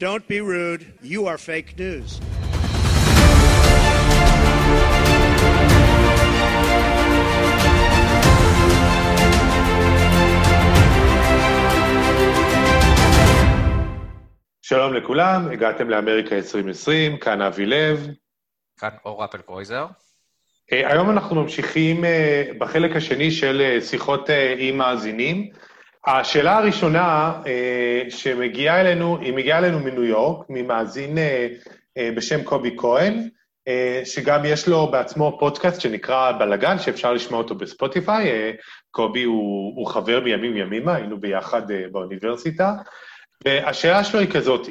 Don't be rude. You are fake news. שלום לכולם, הגעתם לאמריקה 2020, כאן אבי לב. כאן אור אפל קרויזר. אה, היום אנחנו ממשיכים אה, בחלק השני של אה, שיחות עם מאזינים. השאלה הראשונה שמגיעה אלינו, היא מגיעה אלינו מניו יורק, ממאזין בשם קובי כהן, שגם יש לו בעצמו פודקאסט שנקרא בלאגן, שאפשר לשמוע אותו בספוטיפיי. קובי הוא, הוא חבר מימים ימימה, היינו ביחד באוניברסיטה. והשאלה שלו היא כזאת,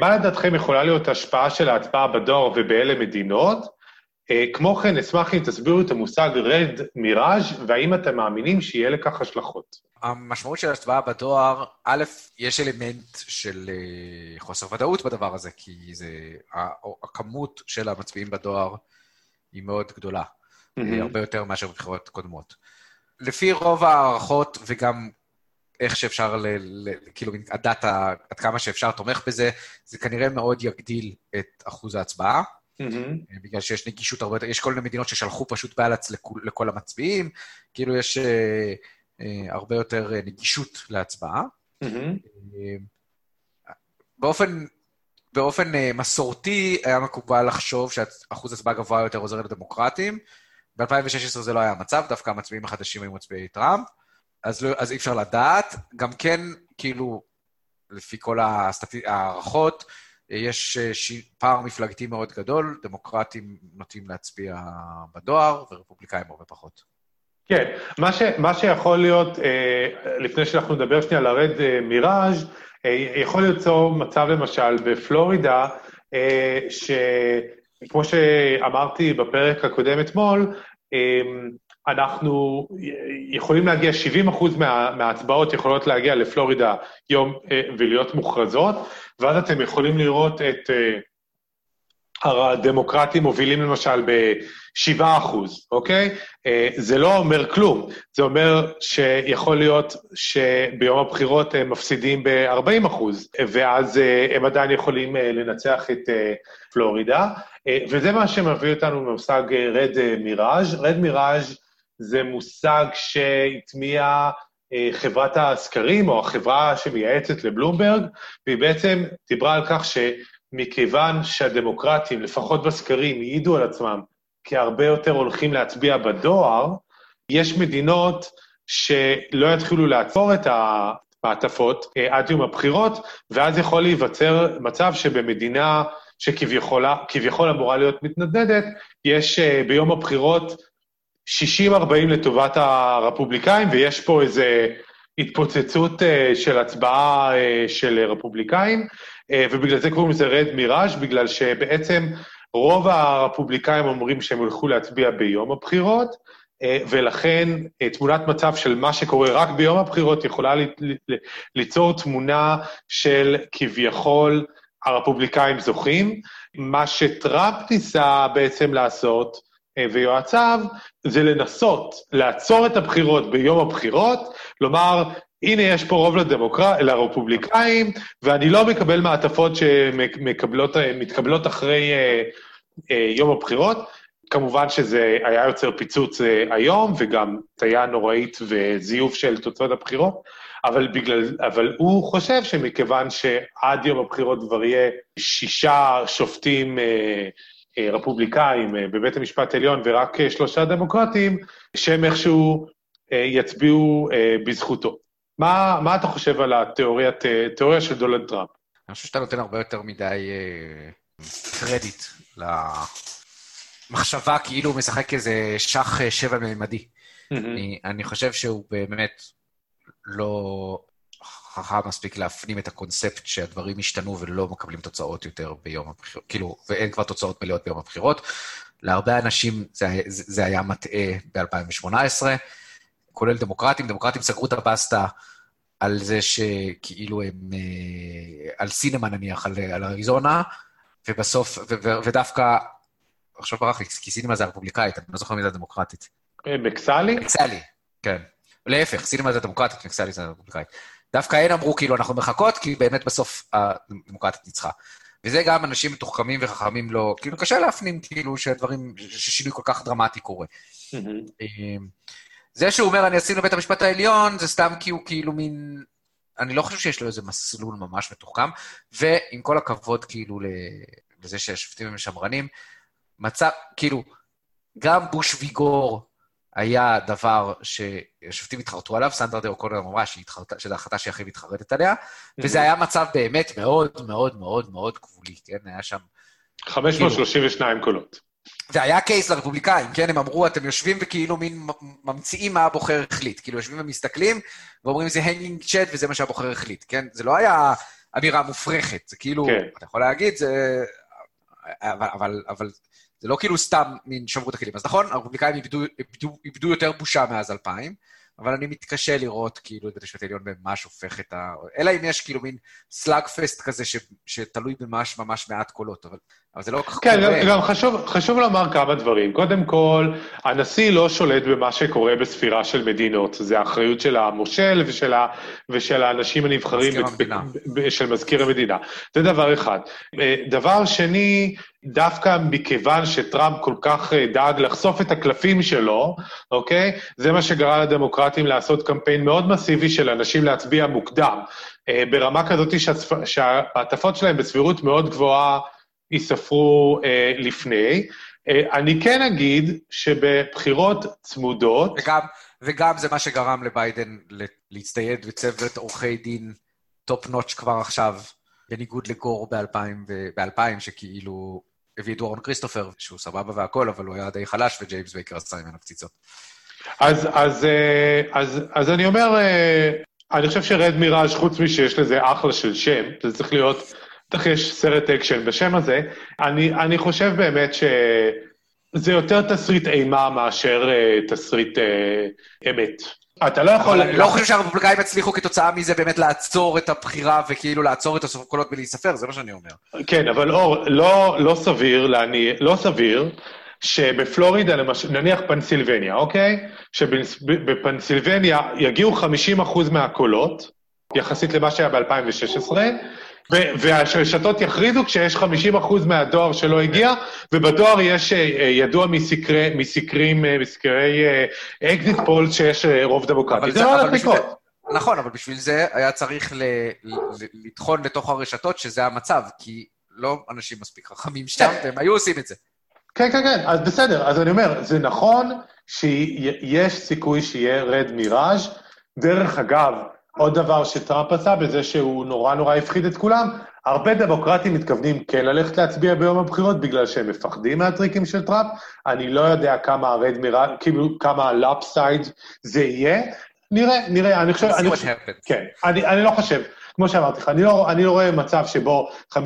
מה לדעתכם יכולה להיות ההשפעה של ההצבעה בדואר ובאלה מדינות? אה, כמו כן, אשמח אם תסבירו את המושג רד מיראז' והאם אתם מאמינים שיהיה לכך השלכות. המשמעות של הצבעה בדואר, א', יש אלמנט של אה, חוסר ודאות בדבר הזה, כי זה, הכמות של המצביעים בדואר היא מאוד גדולה, mm-hmm. הרבה יותר מאשר בבחירות קודמות. לפי רוב ההערכות, וגם איך שאפשר, ל, ל, כאילו, הדאטה, עד כמה שאפשר תומך בזה, זה כנראה מאוד יגדיל את אחוז ההצבעה. Mm-hmm. בגלל שיש נגישות הרבה יותר, יש כל מיני מדינות ששלחו פשוט באלץ לכל, לכל המצביעים, כאילו יש אה, אה, הרבה יותר אה, נגישות להצבעה. Mm-hmm. אה, באופן, באופן אה, מסורתי היה מקובל לחשוב שאחוז הצבעה גבוה יותר עוזר לדמוקרטים. ב-2016 זה לא היה המצב, דווקא המצביעים החדשים היו מצביעי טראמפ, אז, לא, אז אי אפשר לדעת. גם כן, כאילו, לפי כל ההערכות, יש אה, ש... פער מפלגתי מאוד גדול, דמוקרטים נוטים להצביע בדואר, ורפובליקאים הרבה פחות. כן, מה, ש, מה שיכול להיות, אה, לפני שאנחנו נדבר שנייה על הרד אה, מיראז', יכול ליצור מצב למשל בפלורידה, שכמו שאמרתי בפרק הקודם אתמול, אנחנו יכולים להגיע, 70 אחוז מה, מההצבעות יכולות להגיע לפלורידה יום ולהיות מוכרזות, ואז אתם יכולים לראות את הדמוקרטים מובילים למשל ב-7 אחוז, אוקיי? Uh, זה לא אומר כלום, זה אומר שיכול להיות שביום הבחירות הם מפסידים ב-40 אחוז, ואז הם עדיין יכולים לנצח את פלורידה, וזה מה שמביא אותנו למושג רד מיראז'. רד מיראז' זה מושג שהטמיע אה, חברת הסקרים, או החברה שמייעצת לבלומברג, והיא בעצם דיברה על כך שמכיוון שהדמוקרטים, לפחות בסקרים, העידו על עצמם כהרבה יותר הולכים להצביע בדואר, יש מדינות שלא יתחילו לעצור את המעטפות אה, עד יום הבחירות, ואז יכול להיווצר מצב שבמדינה שכביכול אמורה להיות מתנדנדת, יש אה, ביום הבחירות 60-40 לטובת הרפובליקאים, ויש פה איזו התפוצצות uh, של הצבעה uh, של רפובליקאים, uh, ובגלל זה קוראים לזה רד מיראז', בגלל שבעצם רוב הרפובליקאים אומרים שהם ילכו להצביע ביום הבחירות, ולכן תמונת מצב של מה שקורה רק ביום הבחירות יכולה ליצור תמונה של כביכול הרפובליקאים זוכים. מה שטראמפ ניסה בעצם לעשות, אה, ויועציו, זה לנסות לעצור את הבחירות ביום הבחירות, לומר, הנה יש פה רוב לדמוקר... לרפובליקאים, ואני לא מקבל מעטפות שמתקבלות אחרי אה, אה, יום הבחירות. כמובן שזה היה יוצר פיצוץ אה, היום, וגם הטיה נוראית וזיוף של תוצאות הבחירות, אבל, בגלל, אבל הוא חושב שמכיוון שעד יום הבחירות כבר יהיה שישה שופטים אה, אה, רפובליקאים אה, בבית המשפט העליון ורק אה, שלושה דמוקרטים, שהם איכשהו יצביעו בזכותו. מה, מה אתה חושב על התיאוריה, של דונלד טראמפ? אני חושב שאתה נותן הרבה יותר מדי קרדיט למחשבה כאילו הוא משחק איזה שח שבע-ממדי. Mm-hmm. אני, אני חושב שהוא באמת לא חכם מספיק להפנים את הקונספט שהדברים השתנו ולא מקבלים תוצאות יותר ביום הבחירות, כאילו, ואין כבר תוצאות מלאות ביום הבחירות. להרבה אנשים זה, זה, היה מטעה ב-2018, כולל דמוקרטים. דמוקרטים סגרו את הבסטה על זה שכאילו הם, אה, על סינמה נניח, על, על אריזונה, ובסוף, ו, ו, ודווקא, עכשיו ברח לי, כי סינמה זה הרפובליקאית, אני לא זוכר מי זה הדמוקרטית. מקסלי? מקסלי, כן. להפך, סינמה זה דמוקרטית, מקסלי זה רפובליקאית. דווקא הן אמרו, כאילו, אנחנו מחכות, כי באמת בסוף הדמוקרטית ניצחה. וזה גם אנשים מתוחכמים וחכמים לא, כאילו, קשה להפנים, כאילו, שהדברים, ששינוי כל כך דרמטי קורה. אמ, זה שהוא אומר, אני אשים לבית המשפט העליון, זה סתם כי הוא כאילו מין... אני לא חושב שיש לו איזה מסלול ממש מתוחכם, ועם כל הכבוד, כאילו, לזה שהשופטים הם שמרנים, מצב, כאילו, גם בוש ויגור היה דבר שהשופטים התחרטו עליו, סנדרה דה אוקונר אמרה שזו החלטה שהיא הכי מתחרטת עליה, וזה היה מצב באמת מאוד מאוד מאוד מאוד גבולי, כן? היה שם... 532 כאילו, קולות. זה היה קייס לרפובליקאים, כן? הם אמרו, אתם יושבים וכאילו מין ממציאים מה הבוחר החליט. כאילו, יושבים ומסתכלים, ואומרים, זה הנגינג צ'אט וזה מה שהבוחר החליט, כן? זה לא היה אמירה מופרכת, זה כאילו, כן. אתה יכול להגיד, זה... אבל, אבל, אבל זה לא כאילו סתם מין שברו את הכלים. אז נכון, הרפובליקאים איבדו, איבדו, איבדו יותר בושה מאז 2000, אבל אני מתקשה לראות כאילו את בית המשפט העליון ממש הופך את ה... אלא אם יש כאילו מין סלאגפסט כזה ש... שתלוי ממש ממש מעט קולות, אבל, אבל זה לא כל כך כן, קורה. כן, גם חשוב, חשוב לומר כמה דברים. קודם כל, הנשיא לא שולט במה שקורה בספירה של מדינות. זה האחריות של המושל ושל, ה... ושל האנשים הנבחרים מזכיר ב... ב... של מזכיר המדינה. זה דבר אחד. אה, דבר שני, דווקא מכיוון שטראמפ כל כך אה, דאג לחשוף את הקלפים שלו, אוקיי? זה מה שגרם לדמוקרטים לעשות קמפיין מאוד מסיבי של אנשים להצביע מוקדם, אה, ברמה כזאת שההצבעות שלהם בסבירות מאוד גבוהה ייספרו אה, לפני. אני כן אגיד שבבחירות צמודות... וגם, וגם זה מה שגרם לביידן להצטייד בצוות עורכי דין top notch כבר עכשיו. בניגוד לגור ב-2000, שכאילו הביא את וורן כריסטופר, שהוא סבבה והכל, אבל הוא היה די חלש, וג'יימס בייקר עשה ממנו פציצות. אז, אז, אה, אז, אז אני אומר, אה, אני חושב ש red mirage, חוץ משיש לזה אחלה של שם, זה צריך להיות, בטח יש סרט אקשן בשם הזה, אני, אני חושב באמת שזה יותר תסריט אימה מאשר אה, תסריט אמת. אתה לא יכול... אני לא חושב שהרפובליקאים הצליחו כתוצאה מזה באמת לעצור את הבחירה וכאילו לעצור את הסוף קולות ולהיספר, זה מה שאני אומר. כן, אבל אור, לא, לא סביר, להני... לא סביר שבפלורידה, למשל, נניח פנסילבניה, אוקיי? שבפנסילבניה יגיעו 50% מהקולות, יחסית למה שהיה ב-2016, והרשתות יכריזו כשיש 50 אחוז מהדואר שלא הגיע, ובדואר יש אה, ידוע מסקרי, מסקרים, אה, מסקרי אקזיט אה, polls שיש רוב דמוקרטי. זה לא הולך לקרות. נכון, אבל בשביל זה היה צריך לטחון לתוך הרשתות שזה המצב, כי לא אנשים מספיק חכמים שם, והם היו עושים את זה. כן, כן, כן, אז בסדר. אז אני אומר, זה נכון שיש סיכוי שיהיה רד מיראז'. דרך אגב, עוד דבר שטראמפ עשה בזה שהוא נורא נורא הפחיד את כולם, הרבה דמוקרטים מתכוונים כן ללכת להצביע ביום הבחירות בגלל שהם מפחדים מהטריקים של טראמפ. אני לא יודע כמה הרד מירה, כאילו כמה הלאפסייד זה יהיה. נראה, נראה, אני חושב... אני חושב כן, אני, אני לא חושב. כמו שאמרתי לך, אני לא, אני לא רואה מצב שבו 50%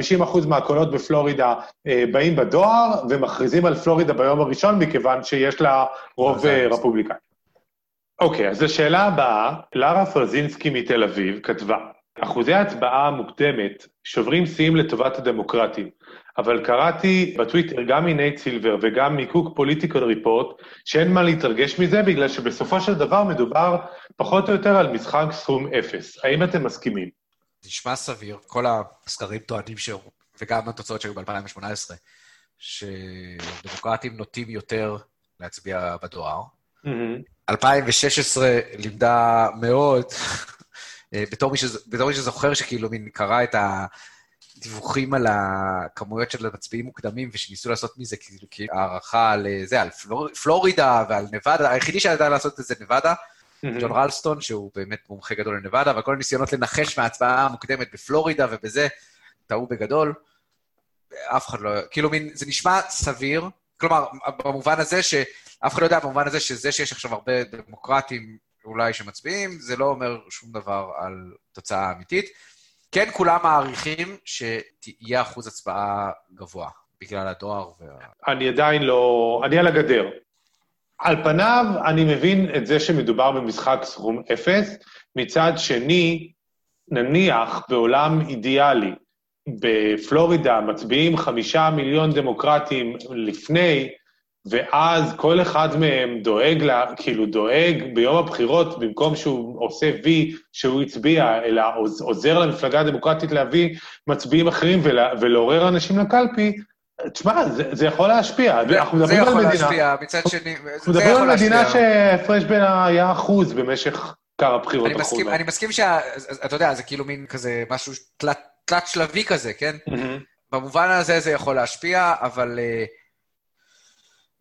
מהקולות בפלורידה אה, באים בדואר ומכריזים על פלורידה ביום הראשון, מכיוון שיש לה רוב אה, רפובליקני. אוקיי, אז לשאלה הבאה, לרה פרזינסקי מתל אביב כתבה, אחוזי ההצבעה המוקדמת שוברים שיאים לטובת הדמוקרטים, אבל קראתי בטוויטר גם מנייט סילבר וגם מ Cook Political Report שאין מה להתרגש מזה בגלל שבסופו של דבר מדובר פחות או יותר על משחק סכום אפס. האם אתם מסכימים? נשמע סביר, כל הסקרים טוענים ש... וגם התוצאות שהיו ב-2018, שדמוקרטים נוטים יותר להצביע בדואר. Mm-hmm. 2016 לימדה מאוד, אה, בתור מי, שזה, בתור מי שזוכר שכאילו מין קרא את הדיווחים על הכמויות של המצביעים מוקדמים, ושניסו לעשות מזה כאילו, כאילו הערכה על זה, על פלור, פלורידה ועל נבדה, היחידי שידע לעשות את זה נבדה, ג'ון רלסטון, שהוא באמת מומחה גדול לנבדה, וכל הניסיונות לנחש מההצבעה המוקדמת בפלורידה ובזה, טעו בגדול. אף אחד לא... כאילו, מין, זה נשמע סביר, כלומר, במובן הזה ש... אף אחד לא יודע במובן הזה שזה שיש עכשיו הרבה דמוקרטים אולי שמצביעים, זה לא אומר שום דבר על תוצאה אמיתית. כן, כולם מעריכים שיהיה אחוז הצבעה גבוה, בגלל הדואר וה... אני עדיין לא... אני על הגדר. על פניו, אני מבין את זה שמדובר במשחק סכום אפס. מצד שני, נניח בעולם אידיאלי, בפלורידה מצביעים חמישה מיליון דמוקרטים לפני, ואז כל אחד מהם דואג, לה, כאילו דואג ביום הבחירות, במקום שהוא עושה וי שהוא הצביע, אלא עוזר למפלגה הדמוקרטית להביא מצביעים אחרים ולעורר אנשים לקלפי, תשמע, זה, זה יכול להשפיע. זה, אנחנו מדברים על מדינה... זה יכול להשפיע, מצד שני, זה יכול להשפיע. אנחנו מדברים על מדינה שההפרש בינה היה אחוז במשך כמה בחירות אני מסכים, אני מסכים שה... אתה יודע, זה כאילו מין כזה משהו תלת, תלת שלבי כזה, כן? Mm-hmm. במובן הזה זה יכול להשפיע, אבל uh,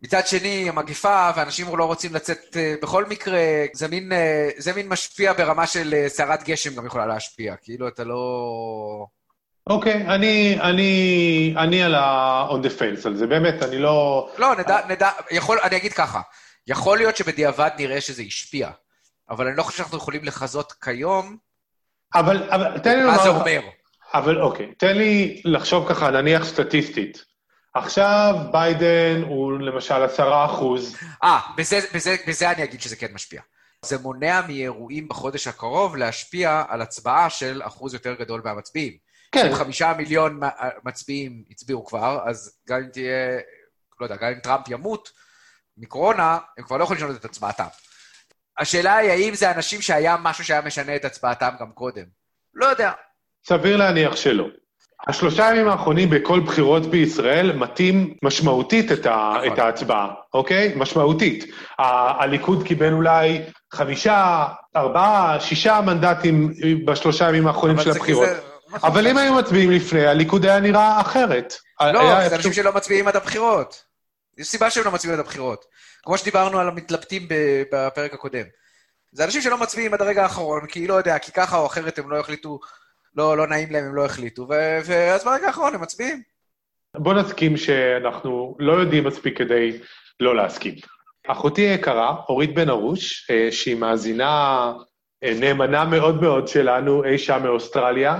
מצד שני, המגיפה, ואנשים לא רוצים לצאת uh, בכל מקרה, זה מין, uh, זה מין משפיע ברמה של סערת גשם גם יכולה להשפיע. כאילו, אתה לא... אוקיי, okay, אני, אני, אני על ה-on the fence על זה, באמת, אני לא... לא, נדע, נדע, יכול, אני אגיד ככה, יכול להיות שבדיעבד נראה שזה השפיע, אבל אני לא חושב שאנחנו יכולים לחזות כיום אבל, אבל תן לי לומר... מה זה אומר. אבל אוקיי, תן לי לחשוב ככה, נניח סטטיסטית. עכשיו ביידן הוא למשל עשרה אחוז. אה, בזה, בזה, בזה אני אגיד שזה כן משפיע. זה מונע מאירועים בחודש הקרוב להשפיע על הצבעה של אחוז יותר גדול מהמצביעים. כן. אם חמישה מיליון מצביעים הצביעו כבר, אז גם אם תהיה, לא יודע, גם אם טראמפ ימות מקורונה, הם כבר לא יכולים לשנות את הצבעתם. השאלה היא, האם זה אנשים שהיה משהו שהיה משנה את הצבעתם גם קודם? לא יודע. סביר להניח שלא. השלושה ימים האחרונים בכל בחירות בישראל מתאים משמעותית את, ה, נכון. את ההצבעה, אוקיי? משמעותית. ה- הליכוד קיבל אולי חמישה, ארבעה, שישה מנדטים בשלושה ימים האחרונים של הבחירות. כזה... אבל אם היו מצביעים לפני, הליכוד היה נראה אחרת. לא, זה אנשים שלא מצביעים עד הבחירות. יש סיבה שהם לא מצביעים עד הבחירות. כמו שדיברנו על המתלבטים בפרק הקודם. זה אנשים שלא מצביעים עד הרגע האחרון, כי לא יודע, כי ככה או אחרת הם לא החליטו, לא, לא נעים להם, הם לא החליטו, ואז ברגע האחרון הם מצביעים. בוא נסכים שאנחנו לא יודעים מספיק כדי לא להסכים. אחותי היקרה, אורית בן ארוש, אה, שהיא מאזינה אה, נאמנה מאוד מאוד שלנו אי שם מאוסטרליה,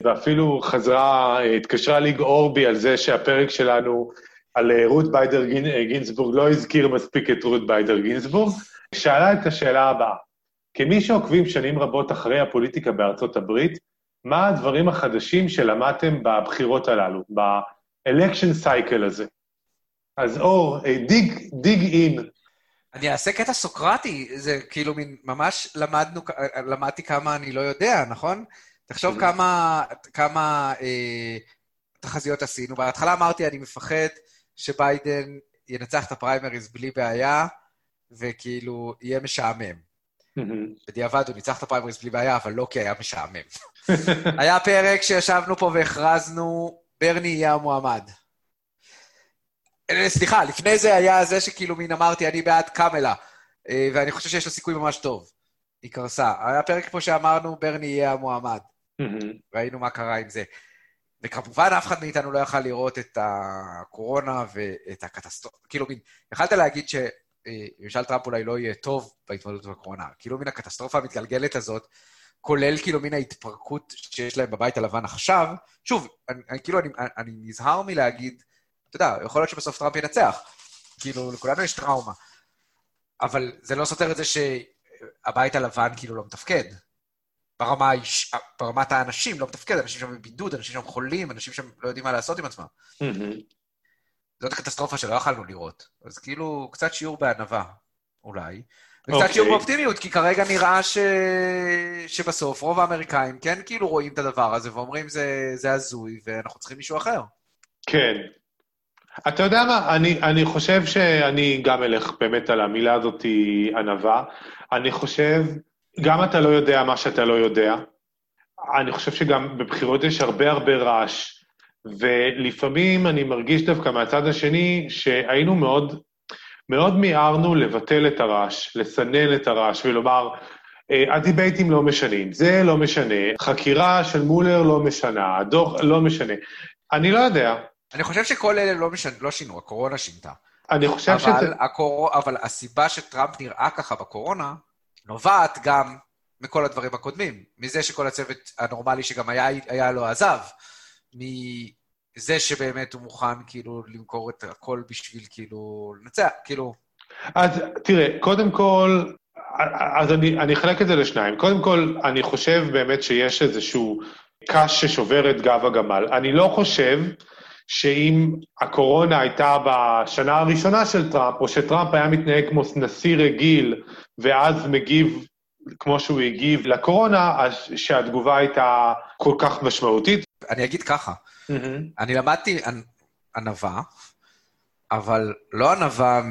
ואפילו חזרה, אה, התקשרה לגעור בי על זה שהפרק שלנו על רות ביידר גינסבורג לא הזכיר מספיק את רות ביידר גינסבורג, שאלה את השאלה הבאה: כמי שעוקבים שנים רבות אחרי הפוליטיקה בארצות הברית, מה הדברים החדשים שלמדתם בבחירות הללו, ב-election cycle הזה? אז אור, דיג, דיג אין. אני אעשה קטע סוקרטי, זה כאילו מין, ממש למדנו, למדתי כמה אני לא יודע, נכון? תחשוב כמה, כמה אה, תחזיות עשינו. בהתחלה אמרתי, אני מפחד שביידן ינצח את הפריימריז בלי בעיה, וכאילו, יהיה משעמם. בדיעבד הוא ניצח את הפריימריז בלי בעיה, אבל לא כי היה משעמם. היה פרק שישבנו פה והכרזנו, ברני יהיה המועמד. אה, סליחה, לפני זה היה זה שכאילו מין אמרתי, אני בעד קאמלה, אה, ואני חושב שיש לו סיכוי ממש טוב. היא קרסה. היה פרק פה שאמרנו, ברני יהיה המועמד. ראינו מה קרה עם זה. וכמובן, אף אחד מאיתנו לא יכל לראות את הקורונה ואת הקטסטרופה. כאילו, מין, יכלת להגיד שממשל טראמפ אולי לא יהיה טוב בהתמודדות עם הקורונה. כאילו, מן הקטסטרופה המתגלגלת הזאת, כולל כאילו מן ההתפרקות שיש להם בבית הלבן עכשיו. שוב, אני, אני כאילו, אני, אני נזהר מלהגיד, אתה יודע, יכול להיות שבסוף טראמפ ינצח. כאילו, לכולנו יש טראומה. אבל זה לא סותר את זה שהבית הלבן כאילו לא מתפקד. ברמה, ברמת האנשים, לא מתפקד, אנשים שם בבידוד, אנשים שם חולים, אנשים שם לא יודעים מה לעשות עם עצמם. זאת הקטסטרופה שלא יכלנו לראות. אז כאילו, קצת שיעור בענווה, אולי. וקצת okay. אוקיי. שיעור באופטימיות, כי כרגע נראה ש... שבסוף רוב האמריקאים כן כאילו רואים את הדבר הזה ואומרים זה, זה הזוי ואנחנו צריכים מישהו אחר. כן. אתה יודע מה, אני, אני חושב שאני גם אלך באמת על המילה הזאת ענווה. אני חושב גם אתה לא יודע מה שאתה לא יודע. אני חושב שגם בבחירות יש הרבה הרבה רעש, ולפעמים אני מרגיש דווקא מהצד השני שהיינו מאוד, מאוד מיהרנו לבטל את הרעש, לסנן את הרעש ולומר, אה, הדיבייטים לא משנים, זה לא משנה, חקירה של מולר לא משנה, הדוח לא משנה. אני לא יודע. אני חושב שכל אלה לא, משנה, לא שינו, הקורונה שינתה. אני חושב שזה... הקור... אבל הסיבה שטראמפ נראה ככה בקורונה, נובעת גם מכל הדברים הקודמים, מזה שכל הצוות הנורמלי שגם היה, היה לו עזב, מזה שבאמת הוא מוכן כאילו למכור את הכל בשביל כאילו לנצח, כאילו... אז תראה, קודם כל, אז אני, אני אחלק את זה לשניים. קודם כל, אני חושב באמת שיש איזשהו קש ששובר את גב הגמל. אני לא חושב שאם הקורונה הייתה בשנה הראשונה של טראמפ, או שטראמפ היה מתנהג כמו נשיא רגיל, ואז מגיב כמו שהוא הגיב לקורונה, אז שהתגובה הייתה כל כך משמעותית. אני אגיד ככה, אני למדתי ענווה, אבל לא ענווה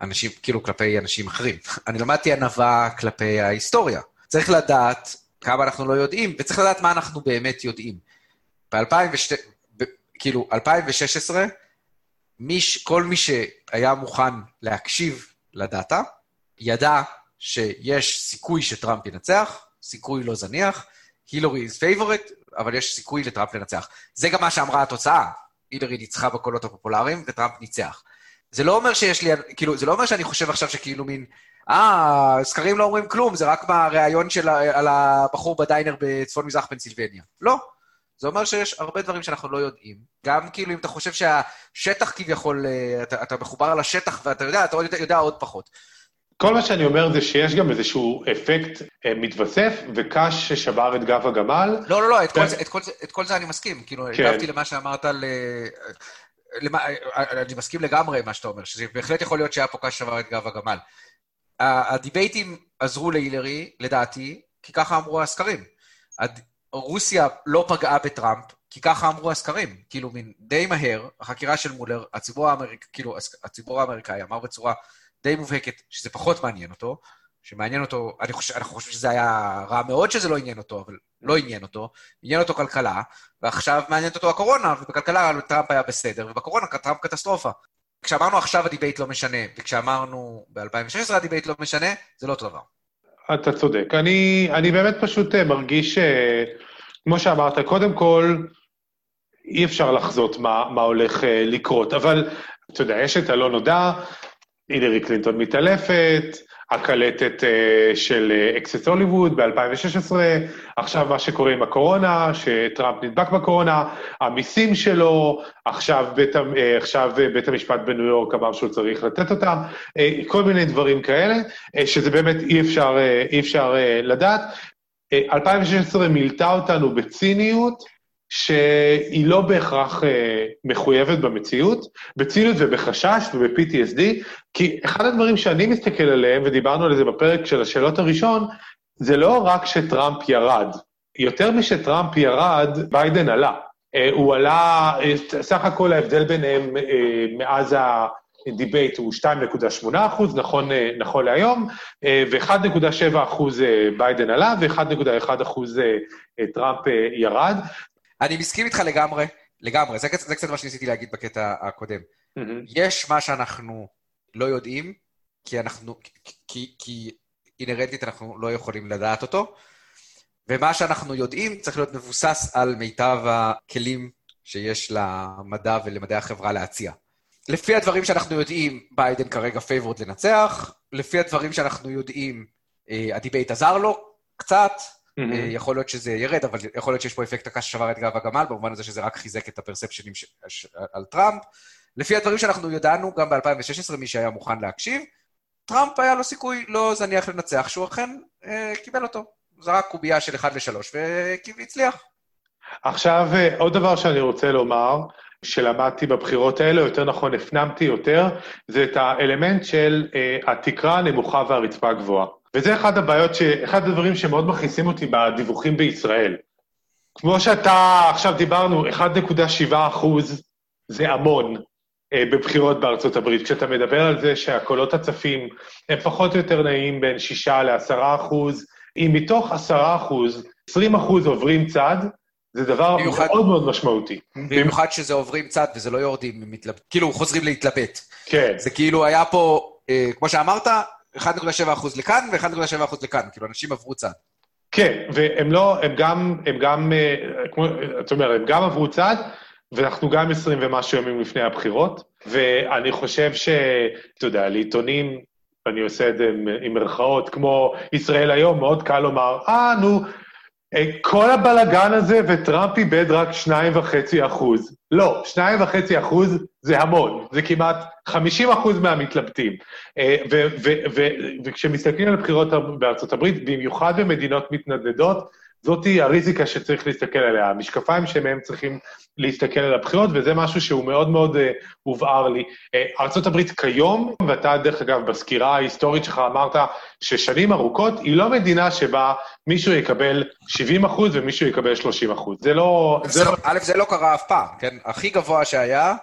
מאנשים, כאילו כלפי אנשים אחרים. אני למדתי ענווה כלפי ההיסטוריה. צריך לדעת כמה אנחנו לא יודעים, וצריך לדעת מה אנחנו באמת יודעים. ב-2002, כאילו, 2016, מיש, כל מי שהיה מוכן להקשיב לדאטה, ידע שיש סיכוי שטראמפ ינצח, סיכוי לא זניח, הילורי is favorite, אבל יש סיכוי לטראמפ לנצח. זה גם מה שאמרה התוצאה. הילרי ניצחה בקולות הפופולריים וטראמפ ניצח. זה לא אומר שיש לי, כאילו, זה לא אומר שאני חושב עכשיו שכאילו מין, אה, סקרים לא אומרים כלום, זה רק מהריאיון של, על הבחור בדיינר בצפון מזרח פנסילבניה. לא. זה אומר שיש הרבה דברים שאנחנו לא יודעים. גם כאילו אם אתה חושב שהשטח כביכול, אה, אתה, אתה מחובר לשטח ואתה יודע, אתה יודע, יודע עוד פחות. כל מה שאני אומר זה שיש גם איזשהו אפקט אה, מתווסף, וקש ששבר את גב הגמל. לא, לא, לא, את, כל, זה, את, כל, זה, את כל זה אני מסכים. כאילו, כן. הגבתי למה שאמרת על... למה, אני מסכים לגמרי מה שאתה אומר, שזה בהחלט יכול להיות שהיה פה קש שבר את גב הגמל. הדיבייטים עזרו להילרי, לדעתי, כי ככה אמרו הסקרים. רוסיה לא פגעה בטראמפ, כי ככה אמרו הסקרים. כאילו, מין די מהר, החקירה של מולר, הציבור, האמריק, כאילו, הציבור האמריקאי אמר בצורה די מובהקת שזה פחות מעניין אותו, שמעניין אותו, אני חושב, אנחנו חושבים שזה היה רע מאוד שזה לא עניין אותו, אבל לא עניין אותו, עניין אותו כלכלה, ועכשיו מעניינת אותו הקורונה, ובכלכלה טראמפ היה בסדר, ובקורונה טראמפ קטסטרופה. כשאמרנו עכשיו ה debate לא משנה, וכשאמרנו ב-2016 ה debate לא משנה, זה לא אותו דבר. אתה צודק. אני, אני באמת פשוט אה, מרגיש, אה, כמו שאמרת, קודם כל, אי אפשר לחזות מה, מה הולך אה, לקרות, אבל אתה יודע, יש את הלא נודע, הילרי קלינטון מתעלפת, הקלטת uh, של אקסס הוליווד ב-2016, עכשיו מה שקורה עם הקורונה, שטראמפ נדבק בקורונה, המיסים שלו, עכשיו בית, uh, עכשיו בית המשפט בניו יורק אמר שהוא צריך לתת אותם, uh, כל מיני דברים כאלה, שזה באמת אי אפשר, אי אפשר לדעת. Uh, 2016 מילאה אותנו בציניות, שהיא לא בהכרח אה, מחויבת במציאות, בציניות ובחשש וב-PTSD, כי אחד הדברים שאני מסתכל עליהם, ודיברנו על זה בפרק של השאלות הראשון, זה לא רק שטראמפ ירד. יותר משטראמפ ירד, ביידן עלה. אה, הוא עלה, אה, סך הכל ההבדל ביניהם מאז ה... debate הוא 2.8 אחוז, נכון, נכון להיום, אה, ו-1.7 אחוז ביידן עלה, ו-1.1 אחוז טראמפ ירד. אני מסכים איתך לגמרי, לגמרי, זה, זה קצת מה שניסיתי להגיד בקטע הקודם. Mm-hmm. יש מה שאנחנו לא יודעים, כי אנחנו, כי, כי אינרנטית אנחנו לא יכולים לדעת אותו, ומה שאנחנו יודעים צריך להיות מבוסס על מיטב הכלים שיש למדע ולמדעי החברה להציע. לפי הדברים שאנחנו יודעים, ביידן כרגע פייבורד לנצח, לפי הדברים שאנחנו יודעים, אה, ה debate עזר לו קצת. יכול להיות שזה ירד, אבל יכול להיות שיש פה אפקט הקש ששבר את גב הגמל, במובן הזה שזה רק חיזק את ה perceptions ש... ש... על טראמפ. לפי הדברים שאנחנו ידענו, גם ב-2016, מי שהיה מוכן להקשיב, טראמפ היה לו סיכוי לא זניח לנצח, שהוא אכן אה, קיבל אותו. זרק קובייה של 1 ל-3 והצליח. עכשיו, אה, עוד דבר שאני רוצה לומר, שלמדתי בבחירות האלה, יותר נכון, הפנמתי יותר, זה את האלמנט של אה, התקרה הנמוכה והרצפה הגבוהה. וזה אחד הבעיות, ש... אחד הדברים שמאוד מכניסים אותי בדיווחים בישראל. כמו שאתה, עכשיו דיברנו, 1.7 אחוז זה המון אה, בבחירות בארצות הברית. כשאתה מדבר על זה שהקולות הצפים הם פחות או יותר נעים בין 6 ל-10 אחוז, אם מתוך 10 אחוז, 20 אחוז עוברים צד, זה דבר במיוחד, מאוד מאוד משמעותי. במיוחד שזה עוברים צד וזה לא יורדים, מתלבט, כאילו חוזרים להתלבט. כן. זה כאילו היה פה, אה, כמו שאמרת, 1.7% לכאן ו-1.7% לכאן, כאילו, אנשים עברו צד. כן, והם לא, הם גם, הם גם, אה, כמו, אתה אומר, הם גם עברו צד, ואנחנו גם 20 ומשהו ימים לפני הבחירות, ואני חושב שאתה יודע, לעיתונים, אני עושה את זה עם, עם מרכאות, כמו ישראל היום, מאוד קל לומר, אה, נו, כל הבלגן הזה וטראמפ איבד רק שניים וחצי אחוז. לא, שניים וחצי אחוז זה המון, זה כמעט 50 אחוז מהמתלבטים. אה, וכשמסתכלים על הבחירות בארצות הברית, במיוחד במדינות מתנדנדות, זאתי הריזיקה שצריך להסתכל עליה, המשקפיים שמהם צריכים להסתכל על הבחירות, וזה משהו שהוא מאוד מאוד uh, הובהר לי. Uh, ארה"ב כיום, ואתה דרך אגב בסקירה ההיסטורית שלך אמרת ששנים ארוכות, היא לא מדינה שבה מישהו יקבל 70 אחוז ומישהו יקבל 30 אחוז. זה לא... זה לא... א', זה לא קרה אף פעם, כן? הכי גבוה שהיה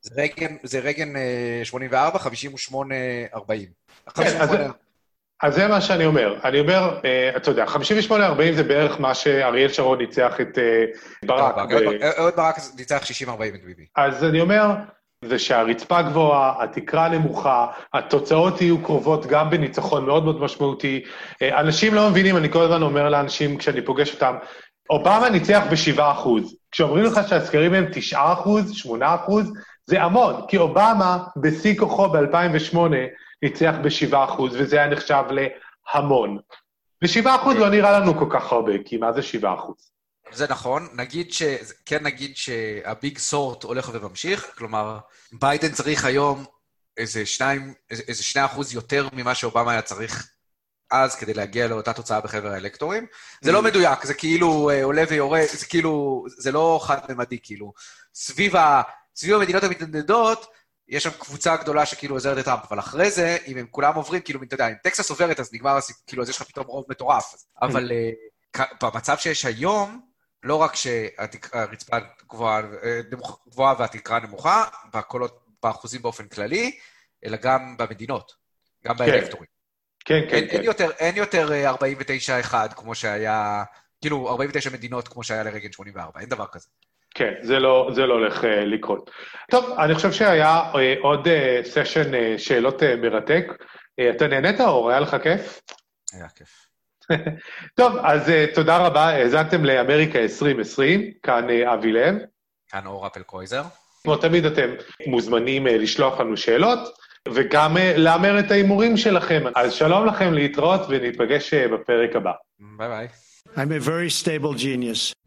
זה רגן, זה רגן 84, 58, 40. כן, אז... אז זה מה שאני אומר. אני אומר, uh, אתה יודע, 58-40 זה בערך מה שאריאל שרון ניצח את uh, ברק. אהוד ברק ניצח 60-40 את ביבי. אז אני אומר, זה שהרצפה גבוהה, התקרה נמוכה, התוצאות יהיו קרובות גם בניצחון מאוד מאוד משמעותי. אנשים לא מבינים, אני כל הזמן אומר לאנשים כשאני פוגש אותם, אובמה ניצח ב-7%. כשאומרים לך שהסקרים הם 9%, 8%, זה המון, כי אובמה בשיא כוחו ב-2008, ניצח ב-7%, וזה היה נחשב להמון. ו-7% לא נראה לנו כל כך הרבה, כי מה זה 7%? זה נכון, נגיד ש... כן נגיד שה big sort הולך וממשיך, כלומר, ביידן צריך היום איזה 2, איזה 2 אחוז יותר ממה שאובמה היה צריך אז כדי להגיע לאותה תוצאה בחבר האלקטורים. זה לא mm. מדויק, זה כאילו אה, עולה ויורד, זה כאילו, זה לא חד-ממדי, כאילו. סביב, ה, סביב המדינות המתנדנדות, יש שם קבוצה גדולה שכאילו עוזרת לטראמפ, אבל אחרי זה, אם הם כולם עוברים, כאילו, אתה יודע, אם טקסס עוברת, אז נגמר, כאילו, אז יש לך פתאום רוב מטורף. אבל uh, במצב שיש היום, לא רק שהרצפה גבוהה, אה, גבוהה והתקרה נמוכה, בקולות, באחוזים באופן כללי, אלא גם במדינות, גם כן. באלקטורים. כן, כן, אין, כן. אין יותר, אין יותר 49-1 אה, כמו שהיה, כאילו, 49 מדינות כמו שהיה לרגן 84, אין דבר כזה. כן, זה לא, זה לא הולך uh, לקרות. טוב, אני חושב שהיה uh, עוד סשן uh, uh, שאלות uh, מרתק. Uh, אתה נהנית, אור? היה לך כיף? היה כיף. טוב, אז uh, תודה רבה, האזנתם לאמריקה 2020, כאן uh, אבי לב. כאן אור אפל קרויזר. כמו תמיד, אתם מוזמנים uh, לשלוח לנו שאלות, וגם uh, להמר את ההימורים שלכם. אז שלום לכם, להתראות, וניפגש uh, בפרק הבא. ביי ביי. I'm a very stable genius.